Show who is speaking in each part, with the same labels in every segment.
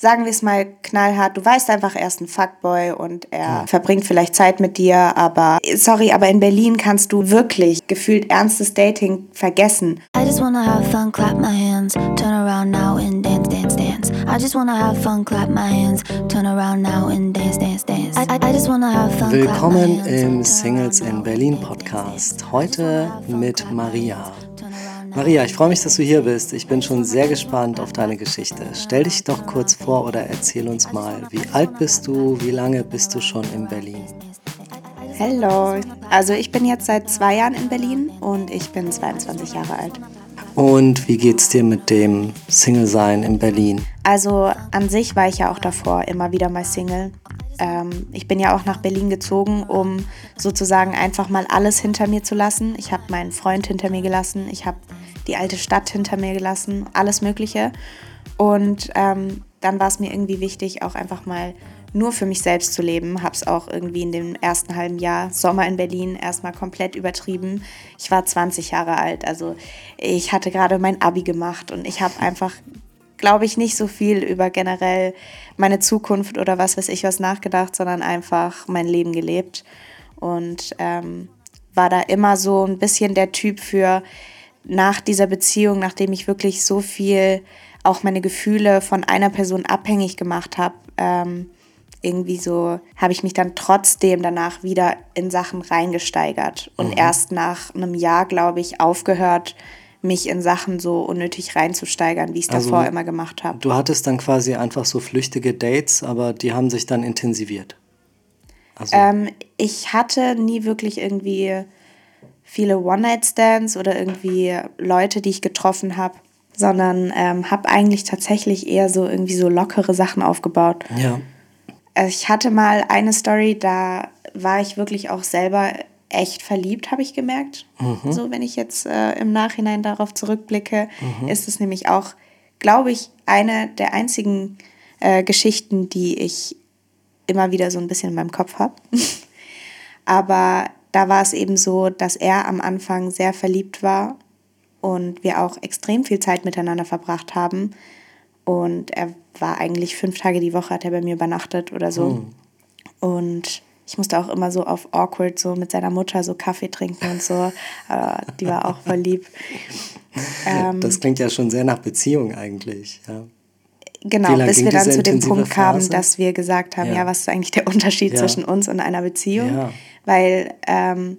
Speaker 1: sagen wir es mal knallhart, du weißt einfach, er ist ein Fuckboy und er ja. verbringt vielleicht Zeit mit dir, aber sorry, aber in Berlin kannst du wirklich gefühlt ernstes Dating vergessen. I just wanna have fun, clap my hands, turn around now and dance, dance, dance. I just wanna have fun, clap my hands, turn around now and dance, dance, dance. I, I, I just wanna have fun, Willkommen im Singles in Berlin Podcast. Heute mit Maria. Maria, ich freue mich, dass du hier bist. Ich bin schon sehr gespannt auf deine Geschichte. Stell dich doch kurz vor oder erzähl uns mal, wie alt bist du, wie lange bist du schon in Berlin? Hallo, also ich bin jetzt seit zwei Jahren in Berlin und ich bin 22 Jahre alt.
Speaker 2: Und wie geht's dir mit dem Single-Sein in Berlin?
Speaker 1: Also an sich war ich ja auch davor immer wieder mal Single ähm, ich bin ja auch nach Berlin gezogen, um sozusagen einfach mal alles hinter mir zu lassen. Ich habe meinen Freund hinter mir gelassen, ich habe die alte Stadt hinter mir gelassen, alles Mögliche. Und ähm, dann war es mir irgendwie wichtig, auch einfach mal nur für mich selbst zu leben. Habe es auch irgendwie in dem ersten halben Jahr Sommer in Berlin erstmal komplett übertrieben. Ich war 20 Jahre alt, also ich hatte gerade mein Abi gemacht und ich habe einfach glaube ich, nicht so viel über generell meine Zukunft oder was weiß ich was nachgedacht, sondern einfach mein Leben gelebt. Und ähm, war da immer so ein bisschen der Typ für nach dieser Beziehung, nachdem ich wirklich so viel auch meine Gefühle von einer Person abhängig gemacht habe, ähm, irgendwie so habe ich mich dann trotzdem danach wieder in Sachen reingesteigert und mhm. erst nach einem Jahr, glaube ich, aufgehört, mich in Sachen so unnötig reinzusteigern, wie ich es also, davor immer gemacht habe.
Speaker 2: Du hattest dann quasi einfach so flüchtige Dates, aber die haben sich dann intensiviert.
Speaker 1: Also. Ähm, ich hatte nie wirklich irgendwie viele One-Night-Stands oder irgendwie Leute, die ich getroffen habe, sondern ähm, habe eigentlich tatsächlich eher so irgendwie so lockere Sachen aufgebaut. Ja. Also ich hatte mal eine Story, da war ich wirklich auch selber echt verliebt, habe ich gemerkt. Mhm. So, wenn ich jetzt äh, im Nachhinein darauf zurückblicke, mhm. ist es nämlich auch, glaube ich, eine der einzigen äh, Geschichten, die ich immer wieder so ein bisschen in meinem Kopf habe. Aber da war es eben so, dass er am Anfang sehr verliebt war und wir auch extrem viel Zeit miteinander verbracht haben. Und er war eigentlich fünf Tage die Woche, hat er bei mir übernachtet oder so. Mhm. Und ich musste auch immer so auf awkward so mit seiner Mutter so Kaffee trinken und so. Aber die war auch voll lieb.
Speaker 2: Ähm, das klingt ja schon sehr nach Beziehung eigentlich. Ja.
Speaker 1: Genau, bis wir dann zu dem Punkt kamen, dass wir gesagt haben, ja, ja was ist eigentlich der Unterschied ja. zwischen uns und einer Beziehung? Weil ähm,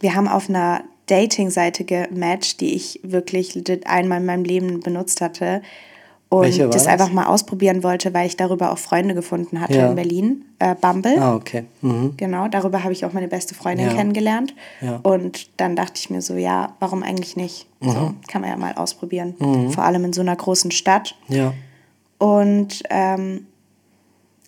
Speaker 1: wir haben auf einer Dating-Seite gematcht, die ich wirklich einmal in meinem Leben benutzt hatte und das, das, einfach mal ausprobieren wollte, weil ich darüber auch Freunde gefunden hatte ja. in Berlin. Äh, Bumble.
Speaker 2: Ah, okay. Mhm.
Speaker 1: Genau, darüber habe ich auch meine beste Freundin ja. kennengelernt. Ja. Und dann dachte ich mir so, ja, warum eigentlich nicht? Mhm. So, kann man ja mal ausprobieren. Mhm. Vor allem in so einer großen Stadt. Ja. Und ähm,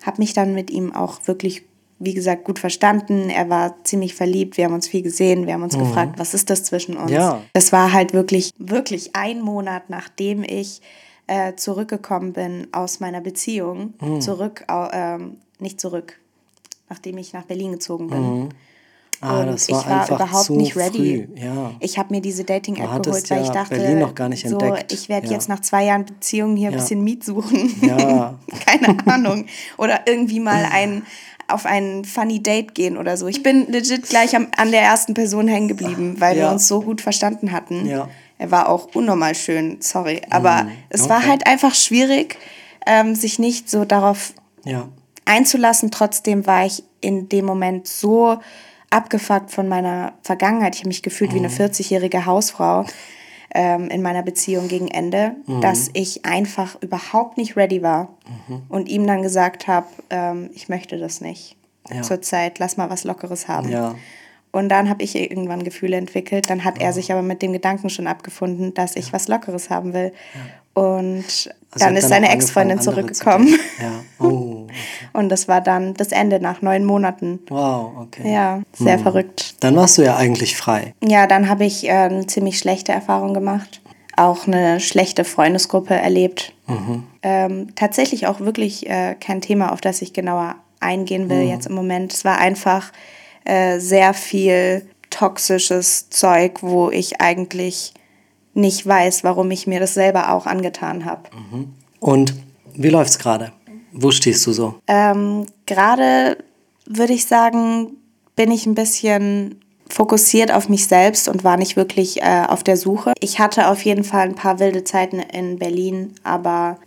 Speaker 1: habe mich dann mit ihm auch wirklich, wie gesagt, gut verstanden. Er war ziemlich verliebt, wir haben uns viel gesehen, wir haben uns mhm. gefragt, was ist das zwischen uns? Ja. Das war halt wirklich, wirklich ein Monat, nachdem ich äh, zurückgekommen bin aus meiner Beziehung, mhm. zurück, äh, nicht zurück, nachdem ich nach Berlin gezogen bin. Mhm. Ah, das war ich war überhaupt nicht ready. Ja. Ich habe mir diese Dating-App geholt, weil ja ich dachte, Berlin noch gar nicht so, ich werde ja. jetzt nach zwei Jahren Beziehung hier ein bisschen Miet suchen. Keine Ahnung. Oder irgendwie mal ein, auf ein funny Date gehen oder so. Ich bin legit gleich am, an der ersten Person hängen geblieben, weil wir uns so gut verstanden hatten. Ja. Er war auch unnormal schön, sorry. Aber mm, es war halt einfach schwierig, ähm, sich nicht so darauf ja. einzulassen. Trotzdem war ich in dem Moment so abgefuckt von meiner Vergangenheit. Ich habe mich gefühlt mm. wie eine 40-jährige mhm. Hausfrau ähm, in meiner Beziehung gegen Ende, mm. dass ich einfach überhaupt nicht ready war -hmm. und ihm dann gesagt habe, ähm, ich möchte das nicht. Ja. Zurzeit, lass mal was Lockeres haben. Ja. Und dann habe ich irgendwann Gefühle entwickelt. Dann hat oh. er sich aber mit dem Gedanken schon abgefunden, dass ich ja. was Lockeres haben will. Ja. Und also dann ist seine Ex-Freundin zurückgekommen. Zu ja. Oh, okay. Und das war dann das Ende nach neun Monaten. Wow, okay. Ja, sehr hm. verrückt.
Speaker 2: Dann warst du ja eigentlich frei.
Speaker 1: Ja, dann habe ich äh, eine ziemlich schlechte Erfahrung gemacht. Auch eine schlechte Freundesgruppe erlebt. Mhm. Ähm, tatsächlich auch wirklich äh, kein Thema, auf das ich genauer eingehen will mhm. jetzt im Moment. Es war einfach äh, sehr viel toxisches Zeug, wo ich eigentlich nicht weiß, warum ich mir das selber auch angetan habe.
Speaker 2: Mhm. Und wie läuft's gerade? Wo stehst du so?
Speaker 1: Ähm, Gerade würde ich sagen, bin ich ein bisschen fokussiert auf mich selbst und war nicht wirklich äh, auf der Suche. Ich hatte auf jeden Fall ein paar wilde Zeiten in Berlin, aber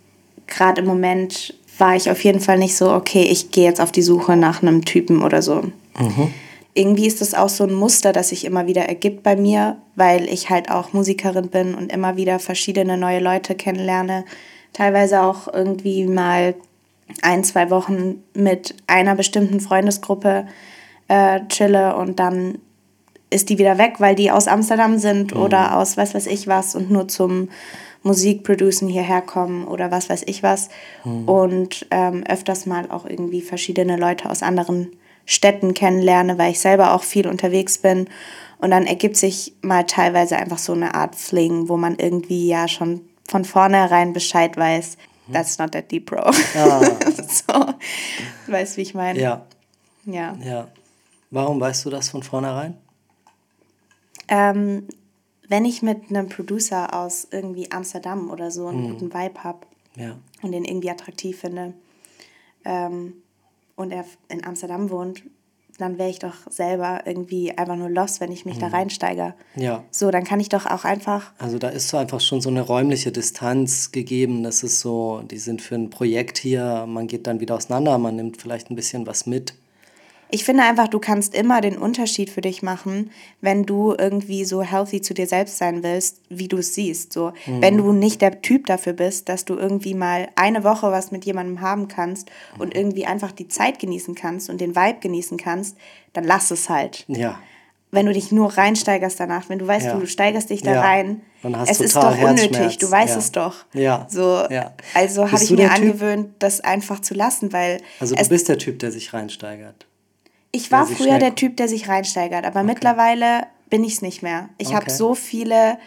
Speaker 1: gerade im Moment war ich auf jeden Fall nicht so, okay, ich gehe jetzt auf die Suche nach einem Typen oder so. Mhm. Irgendwie ist das auch so ein Muster, das sich immer wieder ergibt bei mir, weil ich halt auch Musikerin bin und immer wieder verschiedene neue Leute kennenlerne. Teilweise auch irgendwie mal ein, zwei Wochen mit einer bestimmten Freundesgruppe äh, chille und dann ist die wieder weg, weil die aus Amsterdam sind mhm. oder aus was weiß ich was und nur zum Musikproducen hierher kommen oder was weiß ich was. Mhm. Und ähm, öfters mal auch irgendwie verschiedene Leute aus anderen Städten kennenlerne, weil ich selber auch viel unterwegs bin. Und dann ergibt sich mal teilweise einfach so eine Art Fling, wo man irgendwie ja schon von vornherein Bescheid weiß, mhm. that's not that deep, bro. Ah. so, weißt du, wie ich meine?
Speaker 2: Ja. Ja. Ja. Warum weißt du das von vornherein?
Speaker 1: Ähm, wenn ich mit einem Producer aus irgendwie Amsterdam oder so einen mhm. guten Vibe habe ja. und den irgendwie attraktiv finde ähm, und er in Amsterdam wohnt, dann wäre ich doch selber irgendwie einfach nur lost, wenn ich mich mhm. da reinsteige. Ja. So, dann kann ich doch auch einfach.
Speaker 2: Also da ist so einfach schon so eine räumliche Distanz gegeben. Das ist so, die sind für ein Projekt hier, man geht dann wieder auseinander, man nimmt vielleicht ein bisschen was mit
Speaker 1: ich finde einfach, du kannst immer den Unterschied für dich machen, wenn du irgendwie so healthy zu dir selbst sein willst, wie du es siehst. So, mhm. wenn du nicht der Typ dafür bist, dass du irgendwie mal eine Woche was mit jemandem haben kannst und mhm. irgendwie einfach die Zeit genießen kannst und den Vibe genießen kannst, dann lass es halt. Ja. Wenn du dich nur reinsteigerst danach, wenn du weißt, ja. du steigerst dich da ja. rein, es ist doch unnötig, du weißt ja. es doch. Ja. So, Also habe ich mir angewöhnt, das einfach zu lassen, weil.
Speaker 2: Also du bist der Typ, der sich reinsteigert.
Speaker 1: Ich war früher der Typ, der sich reinsteigert, aber okay. mittlerweile bin ich es nicht mehr. Ich okay. habe so viele,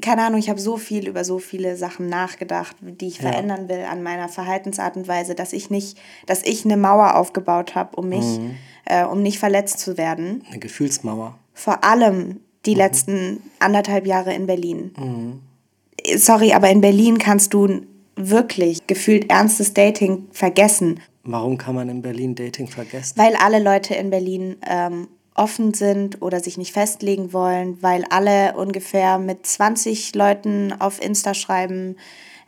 Speaker 1: keine Ahnung, ich habe so viel über so viele Sachen nachgedacht, die ich ja. verändern will an meiner Verhaltensart und Weise, dass ich nicht, dass ich eine Mauer aufgebaut habe, um mich, mhm. äh, um nicht verletzt zu werden.
Speaker 2: Eine Gefühlsmauer.
Speaker 1: Vor allem die mhm. letzten anderthalb Jahre in Berlin. Mhm. Sorry, aber in Berlin kannst du wirklich gefühlt ernstes Dating vergessen.
Speaker 2: Warum kann man in Berlin Dating vergessen?
Speaker 1: Weil alle Leute in Berlin ähm, offen sind oder sich nicht festlegen wollen, weil alle ungefähr mit 20 Leuten auf Insta schreiben,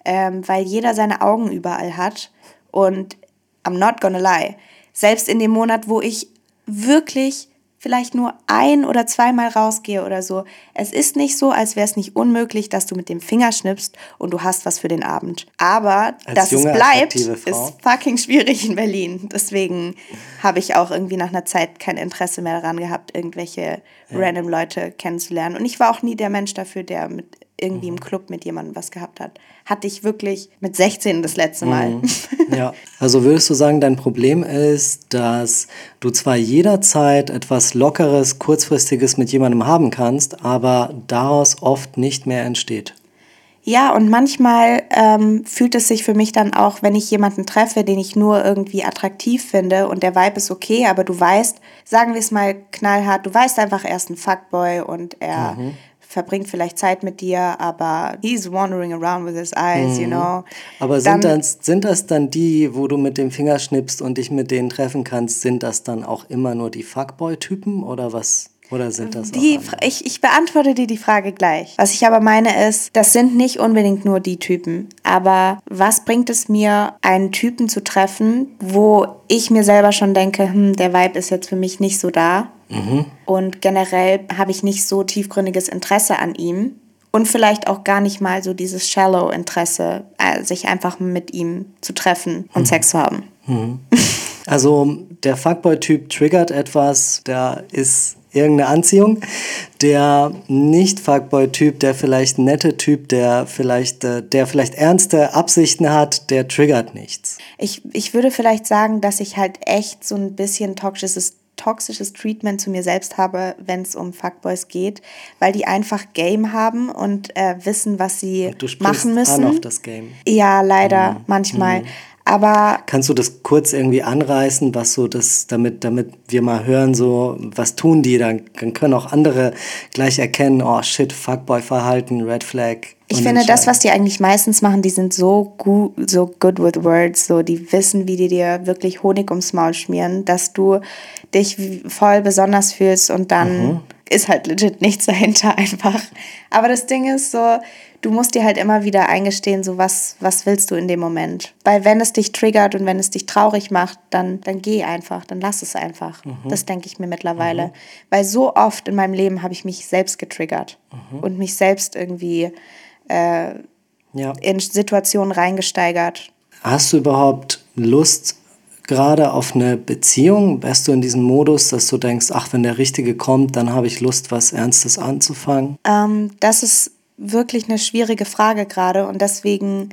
Speaker 1: ähm, weil jeder seine Augen überall hat. Und I'm not gonna lie, selbst in dem Monat, wo ich wirklich vielleicht nur ein oder zweimal rausgehe oder so. Es ist nicht so, als wäre es nicht unmöglich, dass du mit dem Finger schnippst und du hast was für den Abend. Aber als dass junge, es bleibt, ist fucking schwierig in Berlin. Deswegen habe ich auch irgendwie nach einer Zeit kein Interesse mehr daran gehabt, irgendwelche ja. random Leute kennenzulernen. Und ich war auch nie der Mensch dafür, der mit irgendwie mhm. im Club mit jemandem was gehabt hat. Hatte ich wirklich mit 16 das letzte Mal. Mhm.
Speaker 2: Ja, also würdest du sagen, dein Problem ist, dass du zwar jederzeit etwas Lockeres, Kurzfristiges mit jemandem haben kannst, aber daraus oft nicht mehr entsteht.
Speaker 1: Ja, und manchmal ähm, fühlt es sich für mich dann auch, wenn ich jemanden treffe, den ich nur irgendwie attraktiv finde und der Vibe ist okay, aber du weißt, sagen wir es mal knallhart, du weißt einfach, er ist ein Fuckboy und er mhm verbringt vielleicht Zeit mit dir, aber he's wandering around with his eyes, mhm. you know.
Speaker 2: Aber sind, dann, das, sind das dann die, wo du mit dem Finger schnippst und dich mit denen treffen kannst, sind das dann auch immer nur die Fuckboy-Typen oder was? Oder sind das
Speaker 1: die, ich, ich beantworte dir die Frage gleich. Was ich aber meine ist, das sind nicht unbedingt nur die Typen. Aber was bringt es mir, einen Typen zu treffen, wo ich mir selber schon denke, hm, der Vibe ist jetzt für mich nicht so da. Mhm. Und generell habe ich nicht so tiefgründiges Interesse an ihm. Und vielleicht auch gar nicht mal so dieses shallow Interesse, äh, sich einfach mit ihm zu treffen und mhm. Sex zu haben.
Speaker 2: Mhm. Also der Fuckboy-Typ triggert etwas, der ist irgendeine Anziehung. Der Nicht-Fuckboy-Typ, der vielleicht nette Typ, der vielleicht, äh, der vielleicht ernste Absichten hat, der triggert nichts.
Speaker 1: Ich, ich würde vielleicht sagen, dass ich halt echt so ein bisschen toxisches toxisches Treatment zu mir selbst habe, wenn es um Fuckboys geht, weil die einfach Game haben und äh, wissen, was sie machen müssen. An auf das Game. Ja, leider, mhm. manchmal. Mhm. Aber
Speaker 2: kannst du das kurz irgendwie anreißen, was so das, damit, damit wir mal hören, so, was tun die? Dann, dann können auch andere gleich erkennen, oh shit, Fuckboy-Verhalten, Red Flag.
Speaker 1: Ich finde, das, was die eigentlich meistens machen, die sind so gut, so good with words, so die wissen, wie die dir wirklich Honig ums Maul schmieren, dass du dich voll besonders fühlst und dann mhm. ist halt legit nichts dahinter einfach. Aber das Ding ist so, du musst dir halt immer wieder eingestehen, so was, was willst du in dem Moment. Weil wenn es dich triggert und wenn es dich traurig macht, dann, dann geh einfach, dann lass es einfach. Mhm. Das denke ich mir mittlerweile. Mhm. Weil so oft in meinem Leben habe ich mich selbst getriggert mhm. und mich selbst irgendwie äh, ja. in Situationen reingesteigert.
Speaker 2: Hast du überhaupt Lust gerade auf eine Beziehung? Wärst du in diesem Modus, dass du denkst, ach, wenn der Richtige kommt, dann habe ich Lust, was Ernstes anzufangen?
Speaker 1: Ähm, das ist wirklich eine schwierige Frage gerade und deswegen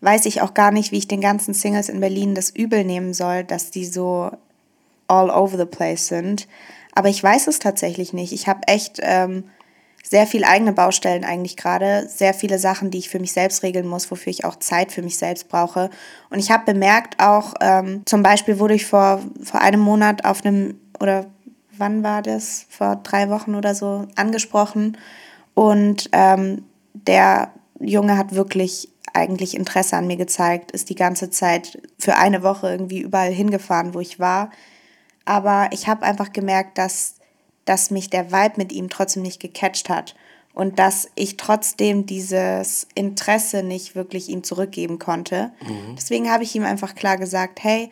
Speaker 1: weiß ich auch gar nicht, wie ich den ganzen Singles in Berlin das übel nehmen soll, dass die so all over the place sind. Aber ich weiß es tatsächlich nicht. Ich habe echt ähm, sehr viel eigene Baustellen eigentlich gerade, sehr viele Sachen, die ich für mich selbst regeln muss, wofür ich auch Zeit für mich selbst brauche. Und ich habe bemerkt auch, ähm, zum Beispiel wurde ich vor, vor einem Monat auf einem, oder wann war das, vor drei Wochen oder so, angesprochen und ähm, der Junge hat wirklich eigentlich Interesse an mir gezeigt, ist die ganze Zeit für eine Woche irgendwie überall hingefahren, wo ich war. Aber ich habe einfach gemerkt, dass, dass mich der Vibe mit ihm trotzdem nicht gecatcht hat und dass ich trotzdem dieses Interesse nicht wirklich ihm zurückgeben konnte. Mhm. Deswegen habe ich ihm einfach klar gesagt, hey,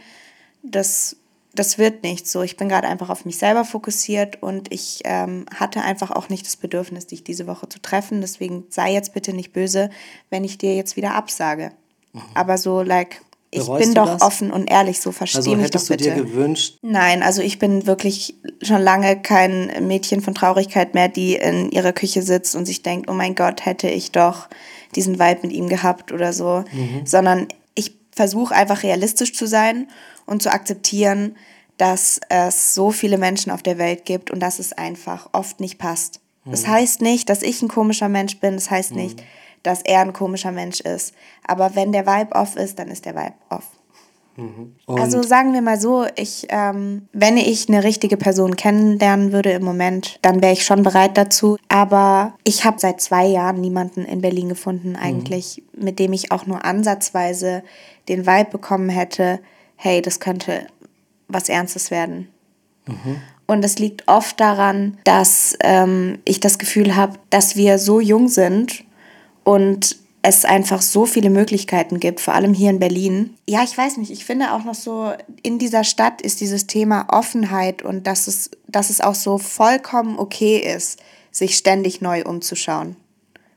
Speaker 1: das das wird nicht so. Ich bin gerade einfach auf mich selber fokussiert und ich ähm, hatte einfach auch nicht das Bedürfnis, dich diese Woche zu treffen. Deswegen sei jetzt bitte nicht böse, wenn ich dir jetzt wieder absage. Mhm. Aber so, like, ich bin doch das? offen und ehrlich, so verstehe also, mich doch bitte. du dir gewünscht? Nein, also ich bin wirklich schon lange kein Mädchen von Traurigkeit mehr, die in ihrer Küche sitzt und sich denkt, oh mein Gott, hätte ich doch diesen Vibe mit ihm gehabt oder so, mhm. sondern ich versuche einfach realistisch zu sein und zu akzeptieren, dass es so viele Menschen auf der Welt gibt und dass es einfach oft nicht passt. Mhm. Das heißt nicht, dass ich ein komischer Mensch bin, das heißt nicht, mhm. Dass er ein komischer Mensch ist. Aber wenn der Vibe off ist, dann ist der Vibe off. Mhm. Also sagen wir mal so, ich, ähm, wenn ich eine richtige Person kennenlernen würde im Moment, dann wäre ich schon bereit dazu. Aber ich habe seit zwei Jahren niemanden in Berlin gefunden, eigentlich, mhm. mit dem ich auch nur ansatzweise den Vibe bekommen hätte, hey, das könnte was Ernstes werden. Mhm. Und es liegt oft daran, dass ähm, ich das Gefühl habe, dass wir so jung sind und es einfach so viele Möglichkeiten gibt, vor allem hier in Berlin. Ja, ich weiß nicht, ich finde auch noch so, in dieser Stadt ist dieses Thema Offenheit und dass es, dass es auch so vollkommen okay ist, sich ständig neu umzuschauen.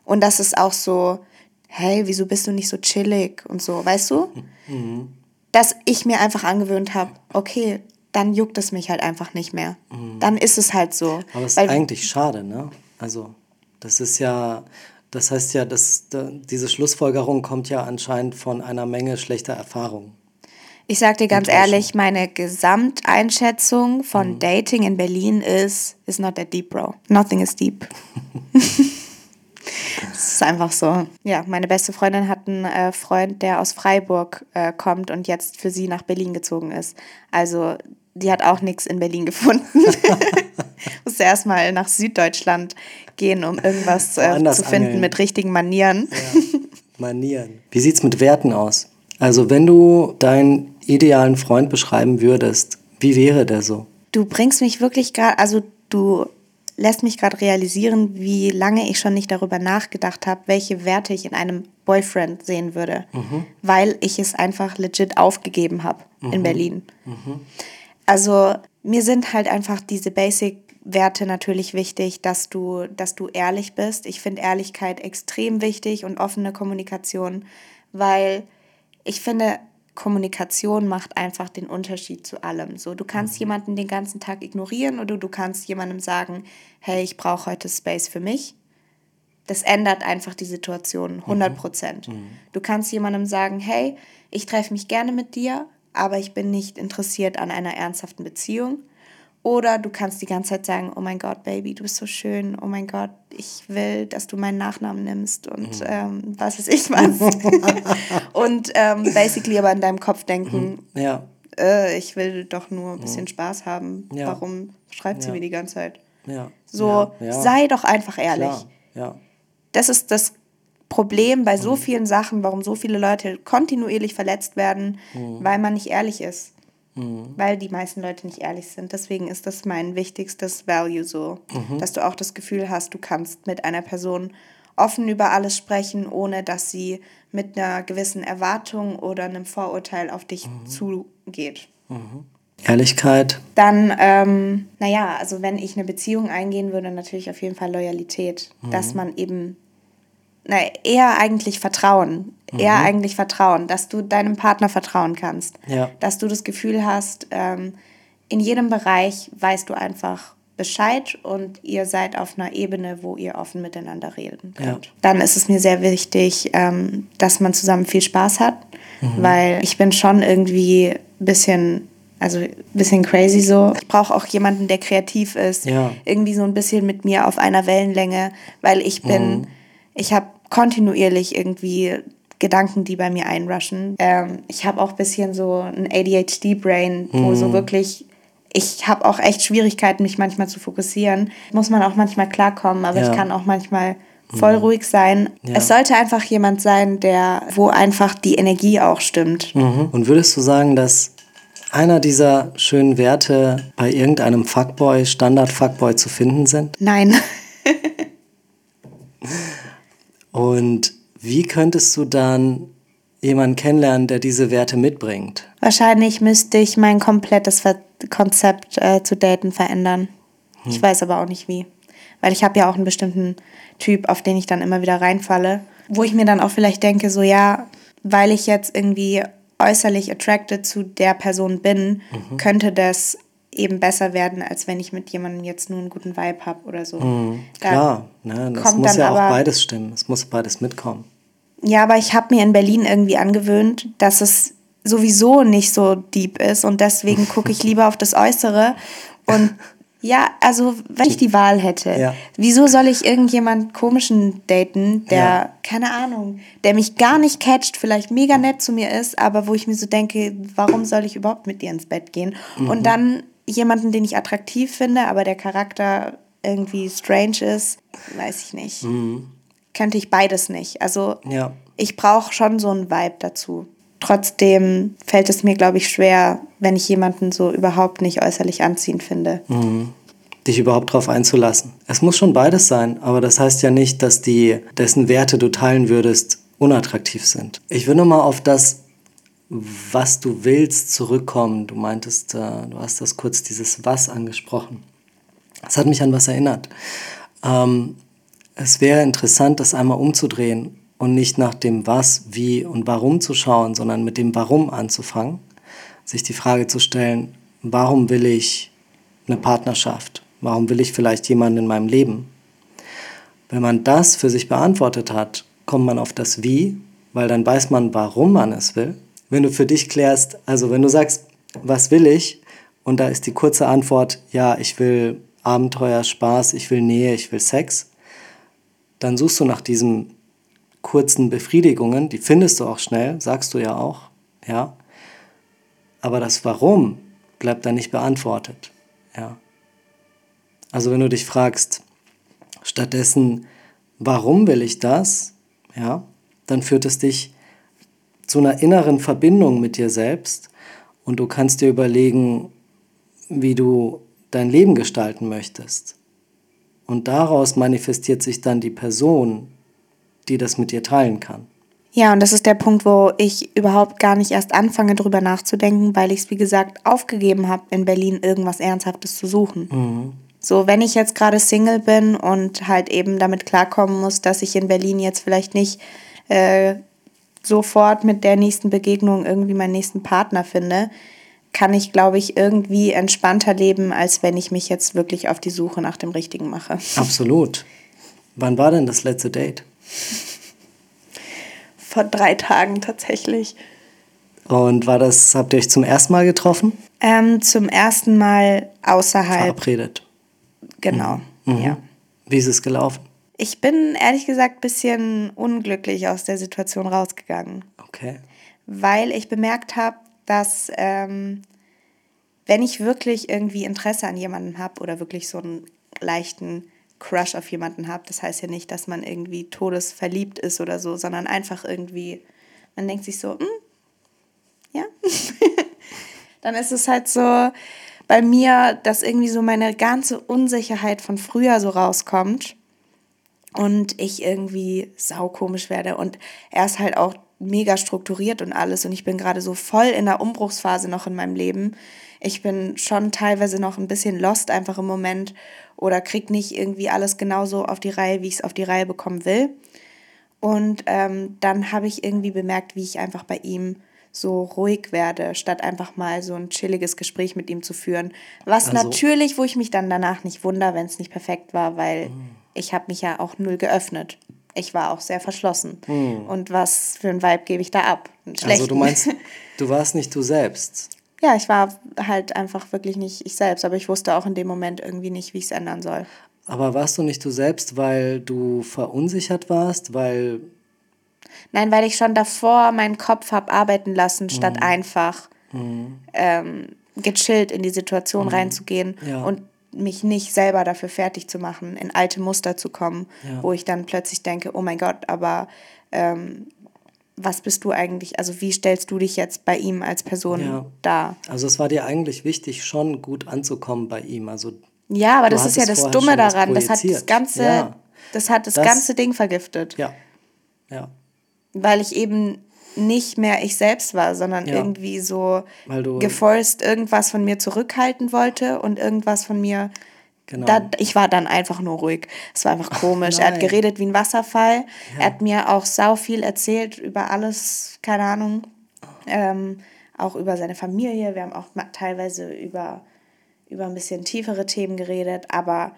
Speaker 1: Und dass es auch so, hey, wieso bist du nicht so chillig und so, weißt du? Mhm dass ich mir einfach angewöhnt habe, okay, dann juckt es mich halt einfach nicht mehr. Mhm. Dann ist es halt so.
Speaker 2: Aber es ist eigentlich schade, ne? Also, das ist ja, das heißt ja, dass diese Schlussfolgerung kommt ja anscheinend von einer Menge schlechter Erfahrungen.
Speaker 1: Ich sag dir ganz ehrlich, meine Gesamteinschätzung von mhm. Dating in Berlin ist, is not that deep, bro. Nothing is deep. Es ist einfach so. Ja, meine beste Freundin hat einen äh, Freund, der aus Freiburg äh, kommt und jetzt für sie nach Berlin gezogen ist. Also die hat auch nichts in Berlin gefunden. Musste erstmal nach Süddeutschland gehen, um irgendwas äh, zu finden angeln. mit richtigen Manieren.
Speaker 2: Ja. Manieren. Wie sieht es mit Werten aus? Also wenn du deinen idealen Freund beschreiben würdest, wie wäre der so?
Speaker 1: Du bringst mich wirklich gerade, also du lässt mich gerade realisieren, wie lange ich schon nicht darüber nachgedacht habe, welche Werte ich in einem Boyfriend sehen würde, mhm. weil ich es einfach legit aufgegeben habe mhm. in Berlin. Mhm. Also mir sind halt einfach diese Basic-Werte natürlich wichtig, dass du, dass du ehrlich bist. Ich finde Ehrlichkeit extrem wichtig und offene Kommunikation, weil ich finde, Kommunikation macht einfach den Unterschied zu allem. So, du kannst mhm. jemanden den ganzen Tag ignorieren oder du kannst jemandem sagen, hey, ich brauche heute Space für mich. Das ändert einfach die Situation 100 mhm. Prozent. Mhm. Du kannst jemandem sagen, hey, ich treffe mich gerne mit dir, aber ich bin nicht interessiert an einer ernsthaften Beziehung. Oder du kannst die ganze Zeit sagen, oh mein Gott, Baby, du bist so schön, oh mein Gott, ich will, dass du meinen Nachnamen nimmst und mhm. ähm, was weiß ich was. und ähm, basically aber in deinem Kopf denken, mhm. ja. Äh, ich will doch nur ein bisschen mhm. Spaß haben. Ja. Warum schreibt sie ja. mir die ganze Zeit? So, sei doch einfach ehrlich. Das ist das Problem bei so vielen Sachen, warum so viele Leute kontinuierlich verletzt werden, mhm. weil man nicht ehrlich ist. Mhm. Weil die meisten Leute nicht ehrlich sind. Deswegen ist das mein wichtigstes Value so, mhm. dass du auch das Gefühl hast, du kannst mit einer Person offen über alles sprechen, ohne dass sie mit einer gewissen Erwartung oder einem Vorurteil auf dich mhm. zugeht.
Speaker 2: Mhm. Ehrlichkeit.
Speaker 1: Dann, ähm, naja, also wenn ich eine Beziehung eingehen würde, natürlich auf jeden Fall Loyalität. Mhm. Dass man eben, na, eher eigentlich Vertrauen. Mhm. Eher eigentlich Vertrauen, dass du deinem Partner vertrauen kannst. Ja. Dass du das Gefühl hast, ähm, in jedem Bereich weißt du einfach Bescheid und ihr seid auf einer Ebene, wo ihr offen miteinander reden könnt. Ja. Dann ist es mir sehr wichtig, ähm, dass man zusammen viel Spaß hat, mhm. weil ich bin schon irgendwie ein bisschen also ein bisschen crazy so. Ich brauche auch jemanden, der kreativ ist. Ja. Irgendwie so ein bisschen mit mir auf einer Wellenlänge, weil ich bin, mhm. Ich habe kontinuierlich irgendwie Gedanken, die bei mir einrushen. Ähm, ich habe auch ein bisschen so ein ADHD-Brain, wo mhm. so wirklich ich habe auch echt Schwierigkeiten, mich manchmal zu fokussieren. Muss man auch manchmal klarkommen, aber ja. ich kann auch manchmal voll mhm. ruhig sein. Ja. Es sollte einfach jemand sein, der, wo einfach die Energie auch stimmt.
Speaker 2: Mhm. Und würdest du sagen, dass einer dieser schönen Werte bei irgendeinem Fuckboy, Standard-Fuckboy zu finden sind?
Speaker 1: Nein.
Speaker 2: Und wie könntest du dann jemanden kennenlernen, der diese Werte mitbringt?
Speaker 1: Wahrscheinlich müsste ich mein komplettes Konzept äh, zu daten verändern. Hm. Ich weiß aber auch nicht wie. Weil ich habe ja auch einen bestimmten Typ, auf den ich dann immer wieder reinfalle. Wo ich mir dann auch vielleicht denke, so ja, weil ich jetzt irgendwie äußerlich attracted zu der Person bin, mhm. könnte das eben besser werden, als wenn ich mit jemandem jetzt nur einen guten Vibe habe oder so. Mhm,
Speaker 2: klar, ne, das muss ja auch beides stimmen. Es muss beides mitkommen.
Speaker 1: Ja, aber ich habe mir in Berlin irgendwie angewöhnt, dass es sowieso nicht so deep ist und deswegen gucke ich lieber auf das Äußere und ja, also wenn ich die Wahl hätte, ja. wieso soll ich irgendjemand komischen daten, der, ja. keine Ahnung, der mich gar nicht catcht, vielleicht mega nett zu mir ist, aber wo ich mir so denke, warum soll ich überhaupt mit dir ins Bett gehen? Mhm. Und dann jemanden, den ich attraktiv finde, aber der Charakter irgendwie strange ist, weiß ich nicht. Mhm. Könnte ich beides nicht. Also ja. ich brauche schon so einen Vibe dazu. Trotzdem fällt es mir, glaube ich, schwer, wenn ich jemanden so überhaupt nicht äußerlich anziehend finde.
Speaker 2: Mhm. Dich überhaupt darauf einzulassen. Es muss schon beides sein, aber das heißt ja nicht, dass die, dessen Werte du teilen würdest, unattraktiv sind. Ich will nur mal auf das, was du willst, zurückkommen. Du meintest, äh, du hast das kurz dieses Was angesprochen. Das hat mich an was erinnert. Ähm, es wäre interessant, das einmal umzudrehen und nicht nach dem Was, Wie und Warum zu schauen, sondern mit dem Warum anzufangen, sich die Frage zu stellen, warum will ich eine Partnerschaft? Warum will ich vielleicht jemanden in meinem Leben? Wenn man das für sich beantwortet hat, kommt man auf das Wie, weil dann weiß man, warum man es will. Wenn du für dich klärst, also wenn du sagst, was will ich? Und da ist die kurze Antwort, ja, ich will Abenteuer, Spaß, ich will Nähe, ich will Sex. Dann suchst du nach diesem kurzen Befriedigungen, die findest du auch schnell, sagst du ja auch, ja. Aber das Warum bleibt dann nicht beantwortet, ja. Also wenn du dich fragst, stattdessen, warum will ich das, ja, dann führt es dich zu einer inneren Verbindung mit dir selbst und du kannst dir überlegen, wie du dein Leben gestalten möchtest. Und daraus manifestiert sich dann die Person, die das mit dir teilen kann.
Speaker 1: Ja, und das ist der Punkt, wo ich überhaupt gar nicht erst anfange, darüber nachzudenken, weil ich es, wie gesagt, aufgegeben habe, in Berlin irgendwas Ernsthaftes zu suchen. Mhm. So, wenn ich jetzt gerade Single bin und halt eben damit klarkommen muss, dass ich in Berlin jetzt vielleicht nicht äh, sofort mit der nächsten Begegnung irgendwie meinen nächsten Partner finde, kann ich, glaube ich, irgendwie entspannter leben, als wenn ich mich jetzt wirklich auf die Suche nach dem Richtigen mache.
Speaker 2: Absolut. Wann war denn das letzte Date?
Speaker 1: Vor drei Tagen tatsächlich.
Speaker 2: Und war das, habt ihr euch zum ersten Mal getroffen?
Speaker 1: Ähm, zum ersten Mal außerhalb.
Speaker 2: Verabredet.
Speaker 1: Genau, mhm. ja.
Speaker 2: Wie ist es gelaufen?
Speaker 1: Ich bin ehrlich gesagt ein bisschen unglücklich aus der Situation rausgegangen.
Speaker 2: Okay.
Speaker 1: Weil ich bemerkt habe, dass ähm, wenn ich wirklich irgendwie Interesse an jemandem habe oder wirklich so einen leichten Crush auf jemanden habe. Das heißt ja nicht, dass man irgendwie todesverliebt ist oder so, sondern einfach irgendwie, man denkt sich so, hm, ja. Dann ist es halt so bei mir, dass irgendwie so meine ganze Unsicherheit von früher so rauskommt und ich irgendwie saukomisch werde. Und er ist halt auch mega strukturiert und alles und ich bin gerade so voll in der Umbruchsphase noch in meinem Leben. Ich bin schon teilweise noch ein bisschen lost einfach im Moment oder krieg nicht irgendwie alles genauso auf die Reihe, wie ich es auf die Reihe bekommen will. Und ähm, dann habe ich irgendwie bemerkt, wie ich einfach bei ihm so ruhig werde, statt einfach mal so ein chilliges Gespräch mit ihm zu führen. Was also, natürlich, wo ich mich dann danach nicht wundere, wenn es nicht perfekt war, weil mhm. Ich habe mich ja auch null geöffnet ich war auch sehr verschlossen. Hm. Und was für ein Vibe gebe ich da ab?
Speaker 2: Also du meinst, du warst nicht du selbst?
Speaker 1: Ja, ich war halt einfach wirklich nicht ich selbst, aber ich wusste auch in dem Moment irgendwie nicht, wie ich es ändern soll.
Speaker 2: Aber warst du nicht du selbst, weil du verunsichert warst, weil...
Speaker 1: Nein, weil ich schon davor meinen Kopf habe arbeiten lassen, statt mhm. einfach mhm. Ähm, gechillt in die Situation mhm. reinzugehen. Ja. Und mich nicht selber dafür fertig zu machen, in alte Muster zu kommen, ja. wo ich dann plötzlich denke, oh mein Gott, aber ähm, was bist du eigentlich, also wie stellst du dich jetzt bei ihm als Person ja. dar?
Speaker 2: Also es war dir eigentlich wichtig, schon gut anzukommen bei ihm. Also
Speaker 1: ja, aber das ist ja das Dumme daran. Das hat das ganze, ja. das hat das, das ganze Ding vergiftet. Ja. Ja. Weil ich eben nicht mehr ich selbst war, sondern ja. irgendwie so geforst irgendwas von mir zurückhalten wollte und irgendwas von mir. Genau. Da, ich war dann einfach nur ruhig. Es war einfach komisch. er hat geredet wie ein Wasserfall. Ja. Er hat mir auch sau viel erzählt über alles, keine Ahnung. Ähm, auch über seine Familie. Wir haben auch teilweise über, über ein bisschen tiefere Themen geredet, aber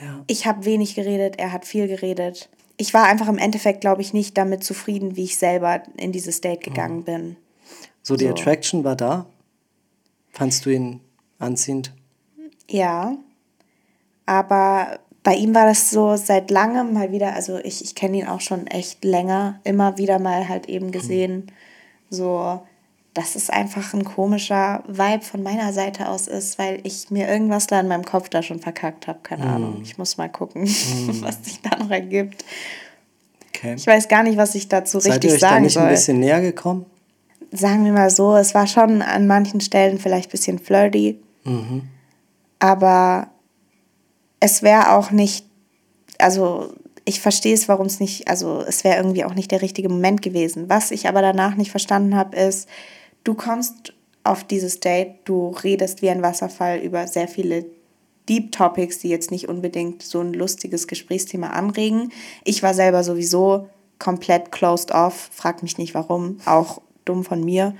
Speaker 1: ja. ich habe wenig geredet, er hat viel geredet ich war einfach im Endeffekt, glaube ich, nicht damit zufrieden, wie ich selber in dieses Date gegangen mhm. bin.
Speaker 2: So, die so. Attraction war da? Fandst du ihn anziehend?
Speaker 1: Ja. Aber bei ihm war das so seit langem mal wieder, also ich, ich kenne ihn auch schon echt länger, immer wieder mal halt eben gesehen, mhm. so dass es einfach ein komischer Vibe von meiner Seite aus ist, weil ich mir irgendwas da in meinem Kopf da schon verkackt habe. Keine mm. Ahnung. Ich muss mal gucken, mm. was sich da noch ergibt. Okay. Ich weiß gar nicht, was ich dazu Seid richtig ihr euch sagen da nicht soll. ein bisschen näher gekommen? Sagen wir mal so, es war schon an manchen Stellen vielleicht ein bisschen flirty. Mhm. Aber es wäre auch nicht, also ich verstehe es, warum es nicht, also es wäre irgendwie auch nicht der richtige Moment gewesen. Was ich aber danach nicht verstanden habe, ist, Du kommst auf dieses Date, du redest wie ein Wasserfall über sehr viele Deep Topics, die jetzt nicht unbedingt so ein lustiges Gesprächsthema anregen. Ich war selber sowieso komplett closed off, frag mich nicht warum, auch dumm von mir.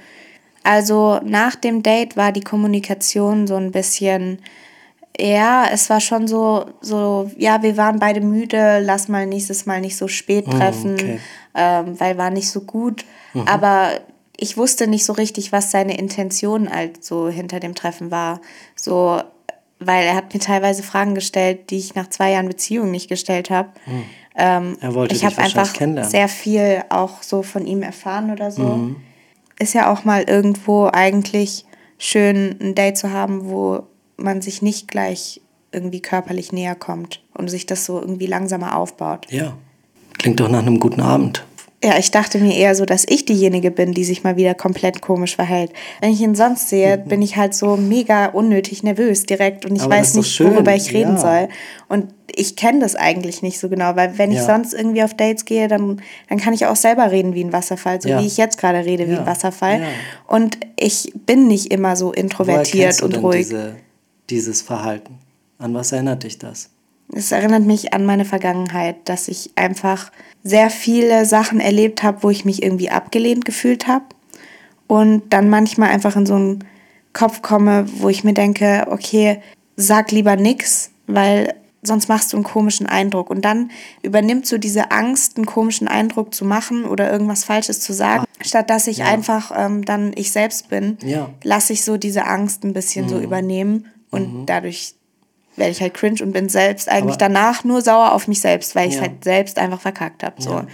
Speaker 1: Also nach dem Date war die Kommunikation so ein bisschen, ja, es war schon so, so, ja, wir waren beide müde, lass mal nächstes Mal nicht so spät hm, treffen, okay. ähm, weil war nicht so gut. Mhm. Aber ich wusste nicht so richtig, was seine Intention halt so hinter dem Treffen war. So, weil er hat mir teilweise Fragen gestellt, die ich nach zwei Jahren Beziehung nicht gestellt habe. Mhm. Ähm, er wollte ich habe einfach sehr viel auch so von ihm erfahren oder so. Mhm. Ist ja auch mal irgendwo eigentlich schön, ein Date zu haben, wo man sich nicht gleich irgendwie körperlich näher kommt und sich das so irgendwie langsamer aufbaut.
Speaker 2: Ja, klingt doch nach einem guten Abend.
Speaker 1: Ja, ich dachte mir eher so, dass ich diejenige bin, die sich mal wieder komplett komisch verhält. Wenn ich ihn sonst sehe, mhm. bin ich halt so mega unnötig nervös direkt und ich Aber weiß nicht, worüber ich reden ja. soll. Und ich kenne das eigentlich nicht so genau, weil wenn ja. ich sonst irgendwie auf Dates gehe, dann, dann kann ich auch selber reden wie ein Wasserfall, so ja. wie ich jetzt gerade rede wie ein Wasserfall. Und ich bin nicht immer so introvertiert
Speaker 2: und ruhig. Diese, dieses Verhalten? An was erinnert dich das?
Speaker 1: Es erinnert mich an meine Vergangenheit, dass ich einfach sehr viele Sachen erlebt habe, wo ich mich irgendwie abgelehnt gefühlt habe und dann manchmal einfach in so einen Kopf komme, wo ich mir denke, okay, sag lieber nichts, weil sonst machst du einen komischen Eindruck. Und dann übernimmt so diese Angst, einen komischen Eindruck zu machen oder irgendwas Falsches zu sagen. Ah. Statt dass ich ja. einfach ähm, dann ich selbst bin, ja. lasse ich so diese Angst ein bisschen mhm. so übernehmen. Und mhm. dadurch werde ich halt cringe und bin selbst eigentlich aber, danach nur sauer auf mich selbst, weil ich es ja. halt selbst einfach verkackt habe. So. Ja.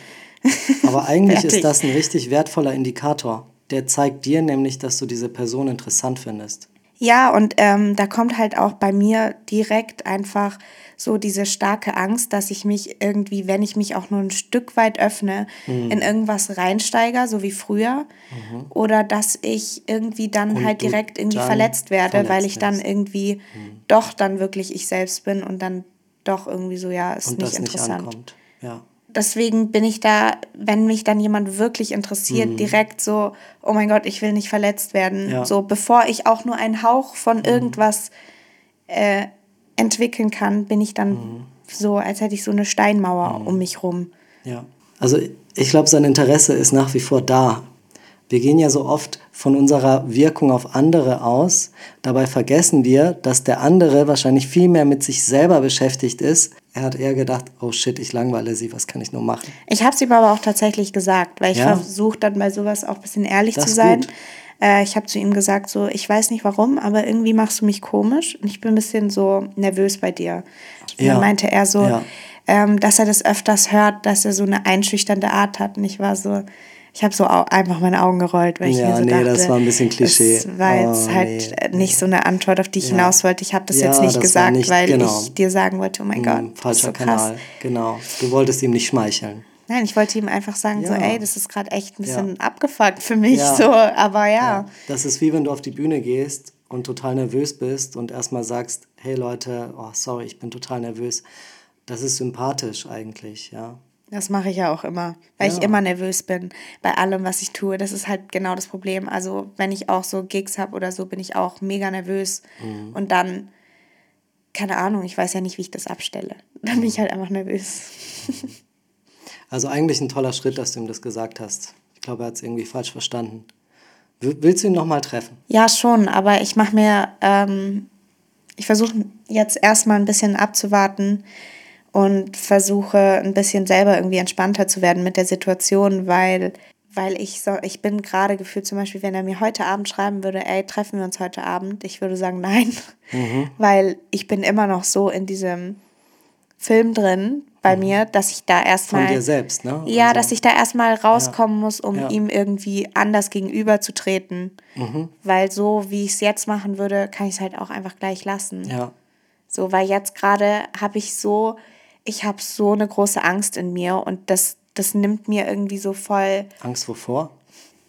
Speaker 2: Aber eigentlich ist das ein richtig wertvoller Indikator. Der zeigt dir nämlich, dass du diese Person interessant findest.
Speaker 1: Ja, und ähm, da kommt halt auch bei mir direkt einfach so diese starke Angst, dass ich mich irgendwie, wenn ich mich auch nur ein Stück weit öffne, mhm. in irgendwas reinsteige, so wie früher. Mhm. Oder dass ich irgendwie dann und halt direkt irgendwie verletzt werde, verletzt weil ich dann irgendwie mhm. doch dann wirklich ich selbst bin und dann doch irgendwie so, ja, ist und nicht interessant. Nicht ja. Deswegen bin ich da, wenn mich dann jemand wirklich interessiert, mhm. direkt so, oh mein Gott, ich will nicht verletzt werden. Ja. So, bevor ich auch nur einen Hauch von mhm. irgendwas äh, entwickeln kann, bin ich dann mhm. so, als hätte ich so eine Steinmauer mhm. um mich rum.
Speaker 2: Ja, also ich glaube, sein Interesse ist nach wie vor da. Wir gehen ja so oft von unserer Wirkung auf andere aus. Dabei vergessen wir, dass der andere wahrscheinlich viel mehr mit sich selber beschäftigt ist. Er hat eher gedacht, oh shit, ich langweile sie, was kann ich nur machen?
Speaker 1: Ich habe es ihm aber auch tatsächlich gesagt, weil ich ja? versuche dann bei sowas auch ein bisschen ehrlich das zu sein. Äh, ich habe zu ihm gesagt, so, ich weiß nicht warum, aber irgendwie machst du mich komisch und ich bin ein bisschen so nervös bei dir. Und ja. dann meinte er so, ja. ähm, dass er das öfters hört, dass er so eine einschüchternde Art hat. Und ich war so, ich habe so einfach meine Augen gerollt, weil ich ja, mir so nee, dachte, das war ein bisschen Klischee. Das war jetzt oh, halt nee, nicht so eine Antwort, auf die ich ja. hinaus wollte. Ich habe das ja, jetzt nicht das gesagt, nicht, weil genau. ich dir sagen wollte, oh mein hm, Gott, falscher so
Speaker 2: Kanal. Genau. Du wolltest ihm nicht schmeicheln.
Speaker 1: Nein, ich wollte ihm einfach sagen, ja. so, ey, das ist gerade echt ein bisschen abgefuckt für mich, so, aber ja.
Speaker 2: Das ist wie wenn du auf die Bühne gehst und total nervös bist und erstmal sagst, hey Leute, oh, sorry, ich bin total nervös. Das ist sympathisch eigentlich, ja.
Speaker 1: Das mache ich ja auch immer, weil ich immer nervös bin bei allem, was ich tue. Das ist halt genau das Problem. Also, wenn ich auch so Gigs habe oder so, bin ich auch mega nervös. Mhm. Und dann, keine Ahnung, ich weiß ja nicht, wie ich das abstelle. Dann bin ich halt einfach nervös.
Speaker 2: Also eigentlich ein toller Schritt, dass du ihm das gesagt hast. Ich glaube, er hat es irgendwie falsch verstanden. Willst du ihn nochmal treffen?
Speaker 1: Ja, schon, aber ich mache mir, ähm, ich versuche jetzt erstmal ein bisschen abzuwarten und versuche ein bisschen selber irgendwie entspannter zu werden mit der Situation, weil, weil ich so, ich bin gerade gefühlt zum Beispiel, wenn er mir heute Abend schreiben würde, ey, treffen wir uns heute Abend, ich würde sagen nein, mhm. weil ich bin immer noch so in diesem Film drin, bei mhm. mir, dass ich da erstmal. Von dir selbst, ne? Ja, also, dass ich da erstmal rauskommen ja, muss, um ja. ihm irgendwie anders gegenüberzutreten. Mhm. Weil so, wie ich es jetzt machen würde, kann ich es halt auch einfach gleich lassen. Ja. So, weil jetzt gerade habe ich so, ich habe so eine große Angst in mir und das, das nimmt mir irgendwie so voll.
Speaker 2: Angst wovor?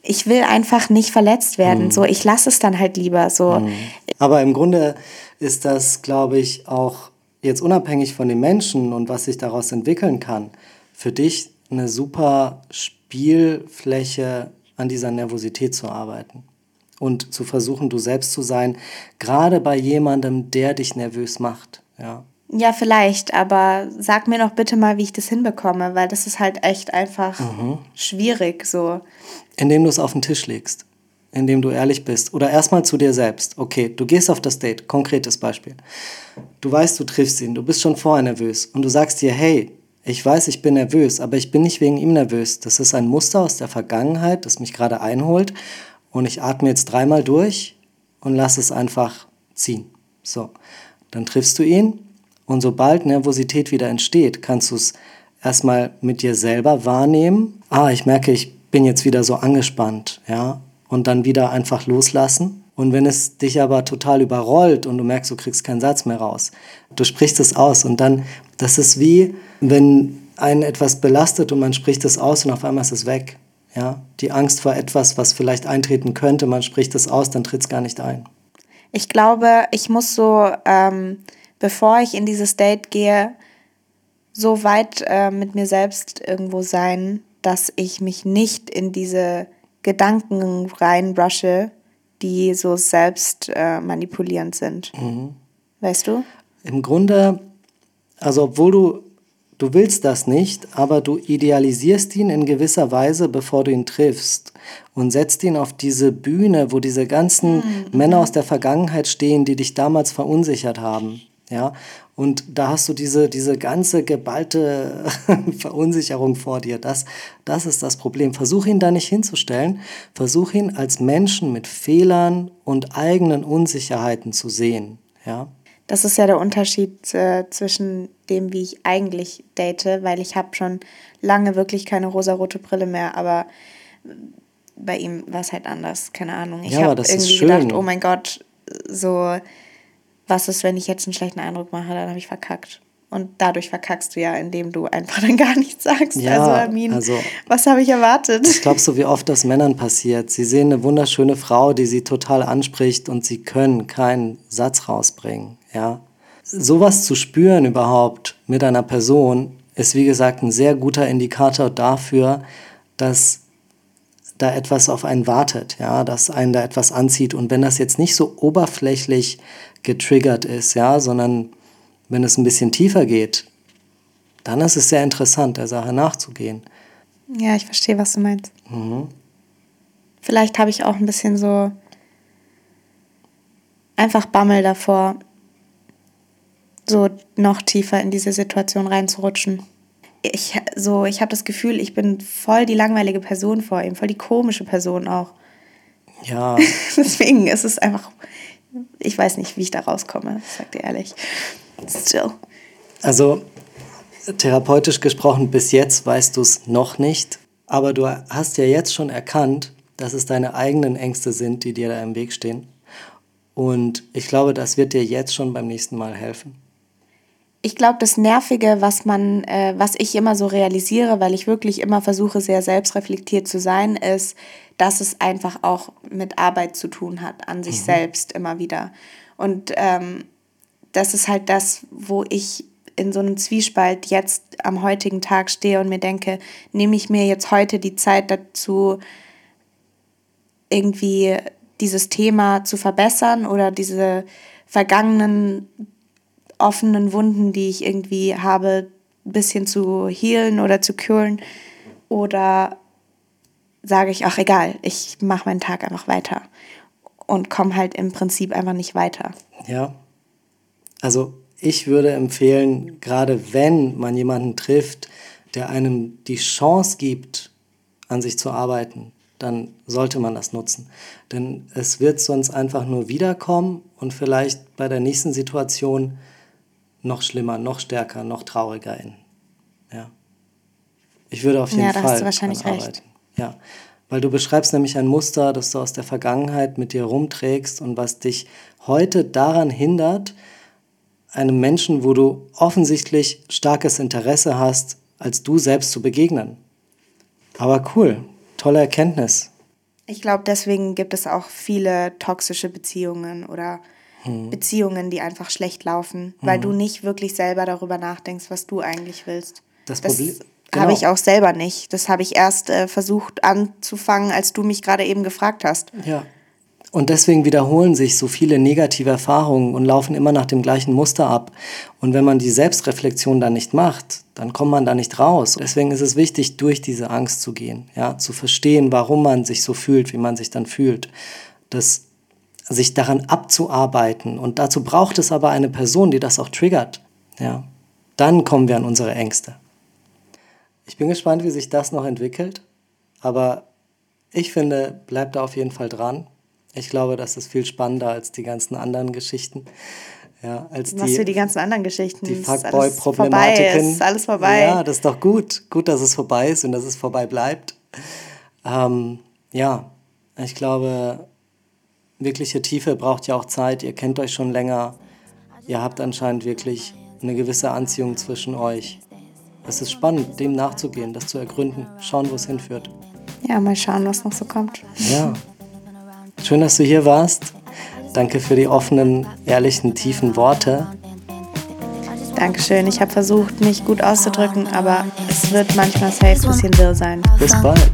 Speaker 1: Ich will einfach nicht verletzt werden. Mhm. So, ich lasse es dann halt lieber. So. Mhm.
Speaker 2: Aber im Grunde ist das, glaube ich, auch jetzt unabhängig von den Menschen und was sich daraus entwickeln kann, für dich eine super Spielfläche an dieser Nervosität zu arbeiten und zu versuchen, du selbst zu sein, gerade bei jemandem, der dich nervös macht. Ja.
Speaker 1: Ja, vielleicht, aber sag mir doch bitte mal, wie ich das hinbekomme, weil das ist halt echt einfach mhm. schwierig so.
Speaker 2: Indem du es auf den Tisch legst indem du ehrlich bist. Oder erstmal zu dir selbst. Okay, du gehst auf das Date. Konkretes Beispiel. Du weißt, du triffst ihn, du bist schon vorher nervös und du sagst dir, hey, ich weiß, ich bin nervös, aber ich bin nicht wegen ihm nervös. Das ist ein Muster aus der Vergangenheit, das mich gerade einholt und ich atme jetzt dreimal durch und lass es einfach ziehen. So, dann triffst du ihn und sobald Nervosität wieder entsteht, kannst du es erstmal mit dir selber wahrnehmen. Ah, ich merke, ich bin jetzt wieder so angespannt, ja, und dann wieder einfach loslassen. Und wenn es dich aber total überrollt und du merkst, du kriegst keinen Satz mehr raus, du sprichst es aus und dann, das ist wie, wenn einen etwas belastet und man spricht es aus und auf einmal ist es weg. Ja? Die Angst vor etwas, was vielleicht eintreten könnte, man spricht es aus, dann tritt es gar nicht ein.
Speaker 1: Ich glaube, ich muss so, ähm, bevor ich in dieses Date gehe, so weit äh, mit mir selbst irgendwo sein, dass ich mich nicht in diese Gedanken reinbrusche, die so selbst äh, manipulierend sind. Mhm. Weißt du?
Speaker 2: Im Grunde, also obwohl du, du willst das nicht, aber du idealisierst ihn in gewisser Weise, bevor du ihn triffst und setzt ihn auf diese Bühne, wo diese ganzen mhm. Männer aus der Vergangenheit stehen, die dich damals verunsichert haben. Ja, und da hast du diese, diese ganze geballte Verunsicherung vor dir. Das, das ist das Problem. Versuch ihn da nicht hinzustellen. Versuch ihn als Menschen mit Fehlern und eigenen Unsicherheiten zu sehen. Ja?
Speaker 1: Das ist ja der Unterschied äh, zwischen dem, wie ich eigentlich date, weil ich habe schon lange wirklich keine rosarote Brille mehr, aber bei ihm war es halt anders. Keine Ahnung. Ich ja, habe irgendwie gedacht, oh mein Gott, so, was ist, wenn ich jetzt einen schlechten Eindruck mache, dann habe ich verkackt. Und dadurch verkackst du ja, indem du einfach dann gar nichts sagst. Ja, also, Armin, also, was habe ich erwartet?
Speaker 2: Was glaubst du, wie oft das Männern passiert? Sie sehen eine wunderschöne Frau, die sie total anspricht und sie können keinen Satz rausbringen. Ja? Sowas zu spüren überhaupt mit einer Person ist, wie gesagt, ein sehr guter Indikator dafür, dass da etwas auf einen wartet, ja, dass einen da etwas anzieht. Und wenn das jetzt nicht so oberflächlich getriggert ist, ja, sondern wenn es ein bisschen tiefer geht, dann ist es sehr interessant, der Sache nachzugehen.
Speaker 1: Ja, ich verstehe, was du meinst. Mhm. Vielleicht habe ich auch ein bisschen so einfach Bammel davor, so noch tiefer in diese Situation reinzurutschen. Ich, so, ich habe das Gefühl, ich bin voll die langweilige Person vor ihm, voll die komische Person auch. Ja. Deswegen ist es einfach, ich weiß nicht, wie ich da rauskomme, sag dir ehrlich. Still.
Speaker 2: Also therapeutisch gesprochen, bis jetzt weißt du es noch nicht, aber du hast ja jetzt schon erkannt, dass es deine eigenen Ängste sind, die dir da im Weg stehen. Und ich glaube, das wird dir jetzt schon beim nächsten Mal helfen.
Speaker 1: Ich glaube, das Nervige, was man, äh, was ich immer so realisiere, weil ich wirklich immer versuche, sehr selbstreflektiert zu sein, ist, dass es einfach auch mit Arbeit zu tun hat, an sich mhm. selbst immer wieder. Und ähm, das ist halt das, wo ich in so einem Zwiespalt jetzt am heutigen Tag stehe und mir denke, nehme ich mir jetzt heute die Zeit dazu, irgendwie dieses Thema zu verbessern oder diese vergangenen offenen Wunden, die ich irgendwie habe, ein bisschen zu healen oder zu kühlen? Oder sage ich, ach egal, ich mache meinen Tag einfach weiter und komme halt im Prinzip einfach nicht weiter.
Speaker 2: Ja, also ich würde empfehlen, gerade wenn man jemanden trifft, der einem die Chance gibt, an sich zu arbeiten, dann sollte man das nutzen. Denn es wird sonst einfach nur wiederkommen und vielleicht bei der nächsten Situation noch schlimmer, noch stärker, noch trauriger enden. Ja. Ich würde auf jeden ja, Fall. Ja, da hast du wahrscheinlich recht. Ja, weil du beschreibst nämlich ein Muster, das du aus der Vergangenheit mit dir rumträgst und was dich heute daran hindert, einem Menschen, wo du offensichtlich starkes Interesse hast, als du selbst zu begegnen. Aber cool, tolle Erkenntnis.
Speaker 1: Ich glaube, deswegen gibt es auch viele toxische Beziehungen oder hm. Beziehungen, die einfach schlecht laufen, weil hm. du nicht wirklich selber darüber nachdenkst, was du eigentlich willst. Das, das genau. habe ich auch selber nicht. Das habe ich erst äh, versucht anzufangen, als du mich gerade eben gefragt hast.
Speaker 2: Ja. Und deswegen wiederholen sich so viele negative Erfahrungen und laufen immer nach dem gleichen Muster ab. Und wenn man die Selbstreflexion dann nicht macht, dann kommt man da nicht raus. Deswegen ist es wichtig, durch diese Angst zu gehen, ja, zu verstehen, warum man sich so fühlt, wie man sich dann fühlt. Das sich daran abzuarbeiten. Und dazu braucht es aber eine Person, die das auch triggert. Ja. Dann kommen wir an unsere Ängste. Ich bin gespannt, wie sich das noch entwickelt. Aber ich finde, bleibt da auf jeden Fall dran. Ich glaube, das ist viel spannender als die ganzen anderen Geschichten. Ja, als
Speaker 1: Was
Speaker 2: die,
Speaker 1: für die ganzen anderen Geschichten? Die Fuckboy-Problematiken.
Speaker 2: Ist alles vorbei. Ja, das ist doch gut. Gut, dass es vorbei ist und dass es vorbei bleibt. Ähm, ja, ich glaube, wirkliche Tiefe braucht ja auch Zeit. Ihr kennt euch schon länger. Ihr habt anscheinend wirklich eine gewisse Anziehung zwischen euch. Es ist spannend, dem nachzugehen, das zu ergründen, schauen, wo es hinführt.
Speaker 1: Ja, mal schauen, was noch so kommt.
Speaker 2: Ja. Schön, dass du hier warst. Danke für die offenen, ehrlichen, tiefen Worte.
Speaker 1: Dankeschön. Ich habe versucht, mich gut auszudrücken, aber es wird manchmal safe ein bisschen wirr sein.
Speaker 2: Bis bald.